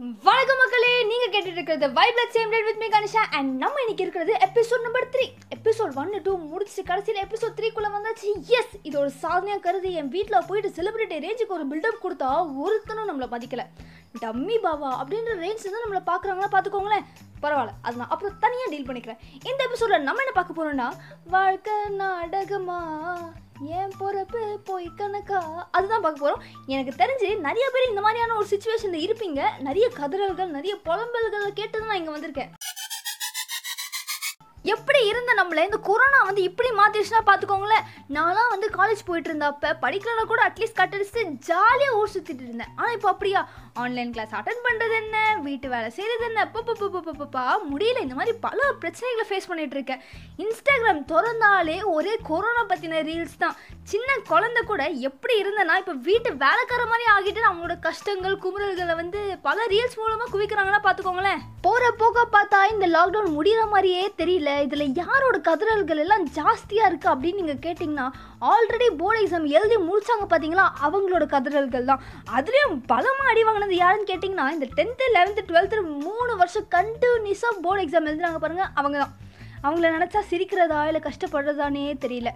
வணக்கம் மக்களே நீங்க கேட்டுட்டு இருக்கிறது வைப்லட் same date with me Kanisha. And நம்ம இன்னைக்கு இருக்கிறது episode number three episode one two முடிச்சு கடைசியில் எபிசோட் த்ரீக்குள்ள வந்தாச்சு. எஸ் இது ஒரு சாதனையாக கருதி என் வீட்டில் போயிட்டு செலிபிரிட்டி ரேஞ்சுக்கு ஒரு பில்டப் கொடுத்தா ஒருத்தனும் நம்மளை மதிக்கல டம்மி பாவா அப்படின்ற ரேஞ்ச் தான் நம்மளை பார்க்குறாங்களா பார்த்துக்கோங்களேன் பரவாயில்ல அது நான் அப்புறம் தனியாக டீல் பண்ணிக்கிறேன். இந்த எபிசோடில் நம்ம என்ன பார்க்க போகிறோம்னா வாழ்க்கை நாடகமா? ஏன் பொறப்பு போய் கணக்கா? அதுதான் பார்க்க போகிறோம் எனக்கு தெரிஞ்சு நிறைய பேர் இந்த மாதிரியான ஒரு சுச்சுவேஷனில் இருப்பீங்க. நிறைய கதறல்கள் நிறைய புலம்பல்களை கேட்டு தான் நான் இங்கே வந்திருக்கேன். எப்படி இருந்த நம்மள? இந்த கொரோனா வந்து இப்படி மாற்றிடுச்சுன்னா பார்த்துக்கோங்களேன். நான்லாம் வந்து காலேஜ் போயிட்டு இருந்தப்ப படிக்கலனா கூட அட்லீஸ்ட் கட்டடிச்சு ஜாலியாக ஊர் சுற்றிட்டு இருந்தேன். ஆனால் இப்போ அப்படியா? ஆன்லைன் கிளாஸ் அட்டன் பண்ணுறது என்ன? வீட்டு வேலை செய்கிறது என்ன? பப்பா முடியல. இந்த மாதிரி பல பிரச்சனைகளை ஃபேஸ் பண்ணிட்டு இருக்கேன். இன்ஸ்டாகிராம் திறந்தாலே ஒரே கொரோனா பற்றின ரீல்ஸ் தான். சின்ன குழந்தை கூட எப்படி இருந்தேன்னா இப்போ வீட்டு வேலைக்கார மாதிரி ஆகிட்டு அவங்களோட கஷ்டங்கள் குமுறல்களை வந்து பல ரீல்ஸ் மூலமாக குவிக்கிறாங்கன்னா பார்த்துக்கோங்களேன். போகிற போக பார்த்தா இந்த லாக்டவுன் முடிகிற மாதிரியே தெரியல. இதில் யாரோட கதறல்கள் எல்லாம் ஜாஸ்தியாக இருக்குது அப்படின்னு நீங்கள் கேட்டிங்கன்னா ஆல்ரெடி போர்டு எக்ஸாம் எழுதி முடிச்சாங்க பார்த்தீங்களா அவங்களோட கதறல்கள் தான். அதுலேயும் பலமாக அடி வாங்கினது யாருன்னு கேட்டிங்கன்னா இந்த டென்த்து லெவன்த்து டுவெல்த்து மூணு வருஷம் கண்டினியூஸாக போர்டு எக்ஸாம் எழுதுனாங்க பாருங்கள் அவங்க தான் அவங்கள நினச்சா சிரிக்கிறதா இல்லை கஷ்டப்படுறதானே தெரியல.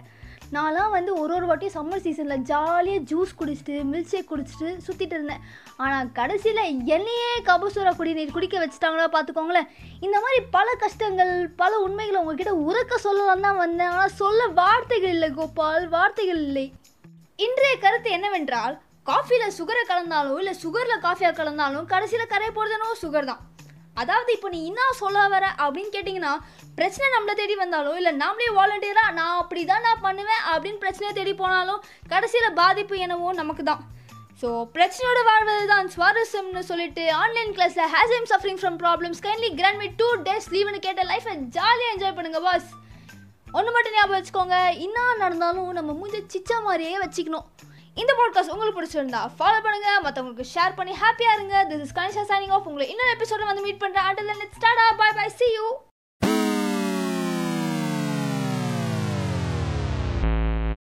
நான்லாம் வந்து ஒரு ஒரு வாட்டியும் சம்மர் சீசனில் ஜாலியாக ஜூஸ் குடிச்சிட்டு மில்க் ஷேக் குடிச்சிட்டு சுற்றிட்டு இருந்தேன். ஆனால் கடைசியில் என்னையே கபசூரா குடிநீர் குடிக்க வச்சுட்டாங்களா பார்த்துக்கோங்களேன் இந்த மாதிரி பல கஷ்டங்கள் பல உண்மைகளை உங்ககிட்ட உறக்க சொல்லலாம் தான் வந்தேன். ஆனால் சொல்ல வார்த்தைகள் இல்லை கோபால். வார்த்தைகள் இல்லை. இன்றைய கருத்து என்னவென்றால் காஃபியில் சுகரை கலந்தாலும் இல்லை சுகரில் காஃபியாக கலந்தாலும் கடைசியில் கரைய போகிறதுனோ சுகர் தான். அதாவது இப்போ நீ என்ன சொல்ல வர அப்படின்னு கேட்டிங்கன்னா பிரச்சனை நம்மளை தேடி வந்தாலும் இல்லை நாமளே வாலண்டியராக நான் அப்படி தான் நான் பண்ணுவேன் அப்படின்னு பிரச்சனையை தேடி போனாலும் கடைசியில் பாதிப்பு என்னவோ நமக்கு தான் ஸோ பிரச்சனையோட வாழ்வது தான் சுவாரஸ்யம்னு சொல்லிட்டு ஆன்லைன் கிளாஸில் as am suffering from problems kindly grant me two days லீவ்னு கேட்ட லைஃப்பை ஜாலியாக என்ஜாய் பண்ணுங்க பாஸ் ஒன்று மட்டும் ஞாபகம் வச்சுக்கோங்க. என்ன நடந்தாலும் நம்ம மூஞ்ச சிச்சா மாதிரியே வச்சுக்கணும். இந்த பாட்காஸ்ட் உங்களுக்கு பிடிச்சிருந்தா ஃபாலோ பண்ணுங்க மற்றவங்களுக்கு ஷேர் பண்ணி ஹாப்பியாக இருங்க. This is Kanisha signing off உங்களை இன்னொரு எபிசோட வந்து மீட் பண்ணுறேன் until let's start bye bye see you